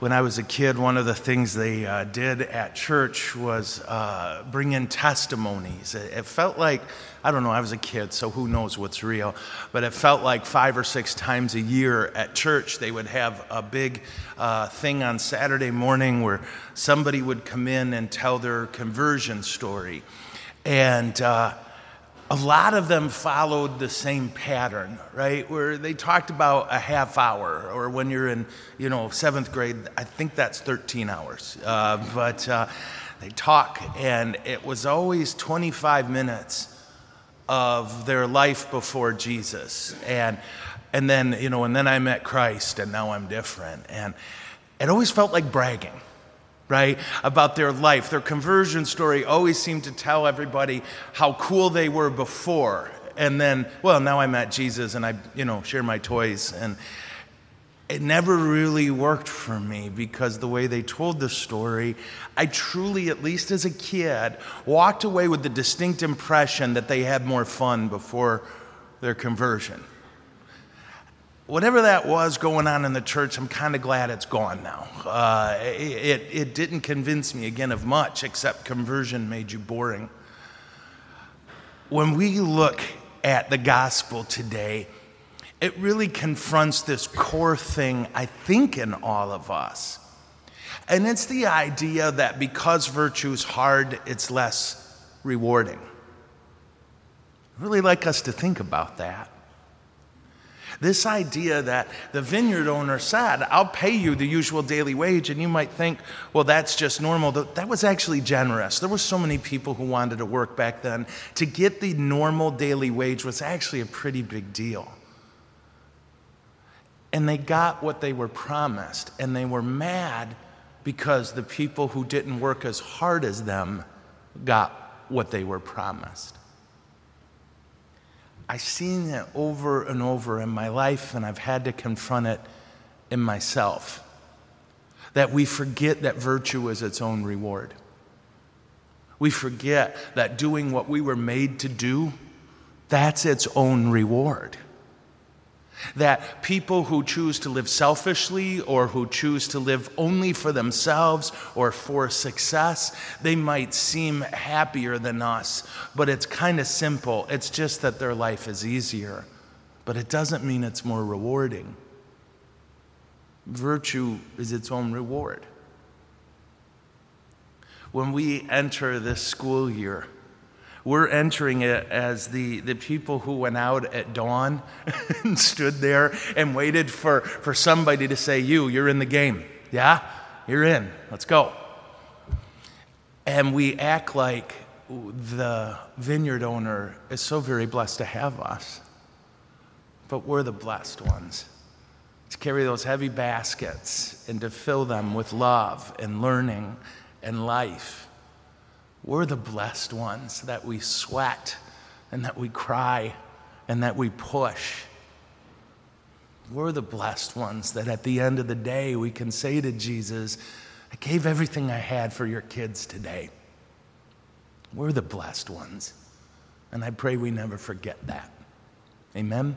when I was a kid, one of the things they uh, did at church was uh, bring in testimonies. It, it, felt like, I don't know, I was a kid, so who knows what's real, but it felt like five or six times a year at church they would have a big uh, thing on Saturday morning where somebody would come in and tell their conversion story. And uh, a lot of them followed the same pattern, right? Where they talked about a half hour, or when you're in, you know, seventh grade, I think that's 13 hours. Uh, but uh, they talk, and it was always 25 minutes of their life before Jesus, and and then you know, and then I met Christ, and now I'm different, and it always felt like bragging right? About their life. Their conversion story always seemed to tell everybody how cool they were before. And then, well, now I met Jesus and I, you know, share my toys. And it never really worked for me because the way they told the story, I truly, at least as a kid, walked away with the distinct impression that they had more fun before their conversion whatever that was going on in the church, I'm kind of glad it's gone now. Uh, it, it didn't convince me again of much, except conversion made you boring. When we look at the gospel today, it really confronts this core thing, I think, in all of us. And it's the idea that because virtue is hard, it's less rewarding. I'd really like us to think about that. This idea that the vineyard owner said, I'll pay you the usual daily wage, and you might think, well, that's just normal. That was actually generous. There were so many people who wanted to work back then. To get the normal daily wage was actually a pretty big deal. And they got what they were promised, and they were mad because the people who didn't work as hard as them got what they were promised. I've seen it over and over in my life, and I've had to confront it in myself. That we forget that virtue is its own reward. We forget that doing what we were made to do, that's its own reward. That people who choose to live selfishly or who choose to live only for themselves or for success, they might seem happier than us, but it's kind of simple. It's just that their life is easier, but it doesn't mean it's more rewarding. Virtue is its own reward. When we enter this school year, we're entering it as the, the people who went out at dawn and stood there and waited for, for somebody to say, You, you're in the game. Yeah? You're in. Let's go. And we act like the vineyard owner is so very blessed to have us. But we're the blessed ones to carry those heavy baskets and to fill them with love and learning and life. We're the blessed ones that we sweat and that we cry and that we push. We're the blessed ones that at the end of the day we can say to Jesus, I gave everything I had for your kids today. We're the blessed ones. And I pray we never forget that. Amen.